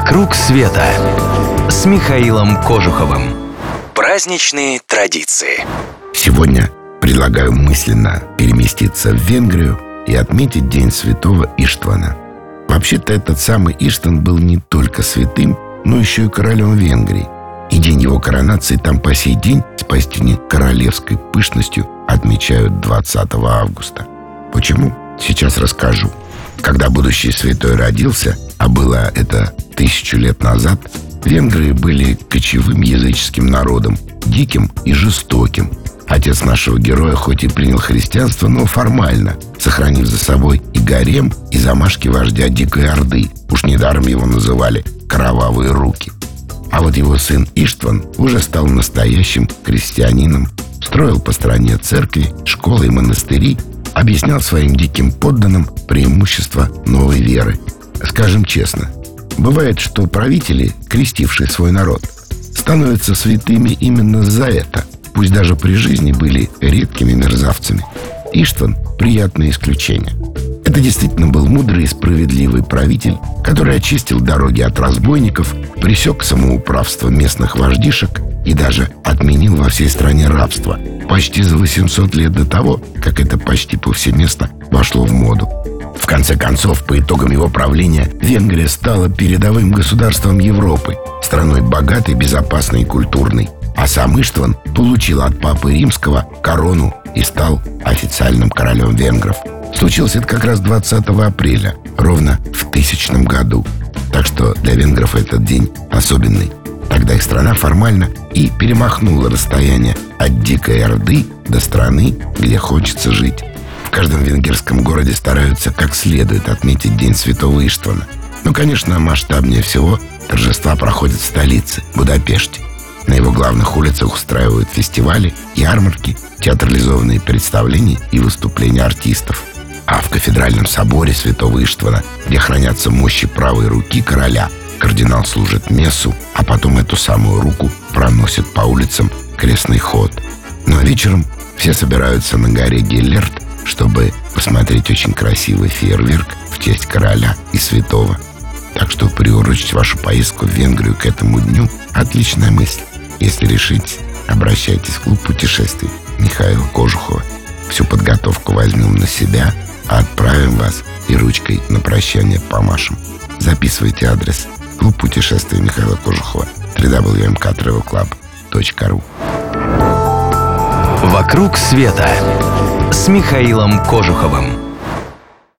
«Вокруг света» с Михаилом Кожуховым. Праздничные традиции. Сегодня предлагаю мысленно переместиться в Венгрию и отметить День Святого Иштвана. Вообще-то этот самый Иштван был не только святым, но еще и королем Венгрии. И день его коронации там по сей день с поистине королевской пышностью отмечают 20 августа. Почему? Сейчас расскажу. Когда будущий святой родился, а было это тысячу лет назад, венгры были кочевым языческим народом, диким и жестоким. Отец нашего героя хоть и принял христианство, но формально, сохранив за собой и гарем, и замашки вождя Дикой Орды. Уж недаром его называли «кровавые руки». А вот его сын Иштван уже стал настоящим крестьянином, строил по стране церкви, школы и монастыри, объяснял своим диким подданным преимущества новой веры. Скажем честно, бывает, что правители, крестившие свой народ, становятся святыми именно за это, пусть даже при жизни были редкими мерзавцами. Иштван – приятное исключение. Это действительно был мудрый и справедливый правитель, который очистил дороги от разбойников, пресек самоуправство местных вождишек и даже отменил во всей стране рабство почти за 800 лет до того, как это почти повсеместно вошло в моду. В конце концов, по итогам его правления, Венгрия стала передовым государством Европы, страной богатой, безопасной и культурной. А сам Иштван получил от Папы Римского корону и стал официальным королем венгров. Случилось это как раз 20 апреля, ровно в тысячном году. Так что для венгров этот день особенный. Тогда их страна формально и перемахнула расстояние от Дикой Орды до страны, где хочется жить. Каждом венгерском городе стараются как следует отметить День Святого Иштвана. Ну, конечно, масштабнее всего торжества проходят в столице, Будапеште. На его главных улицах устраивают фестивали, ярмарки, театрализованные представления и выступления артистов. А в кафедральном соборе Святого Иштвана, где хранятся мощи правой руки короля, кардинал служит мессу, а потом эту самую руку проносит по улицам крестный ход. Ну а вечером все собираются на горе Геллерт, чтобы посмотреть очень красивый фейерверк в честь короля и святого. Так что приурочить вашу поездку в Венгрию к этому дню – отличная мысль. Если решите, обращайтесь в клуб путешествий Михаила Кожухова. Всю подготовку возьмем на себя, а отправим вас и ручкой на прощание помашем. Записывайте адрес. Клуб путешествий Михаила Кожухова. www.mktravelclub.ru «Вокруг света» с Михаилом Кожуховым.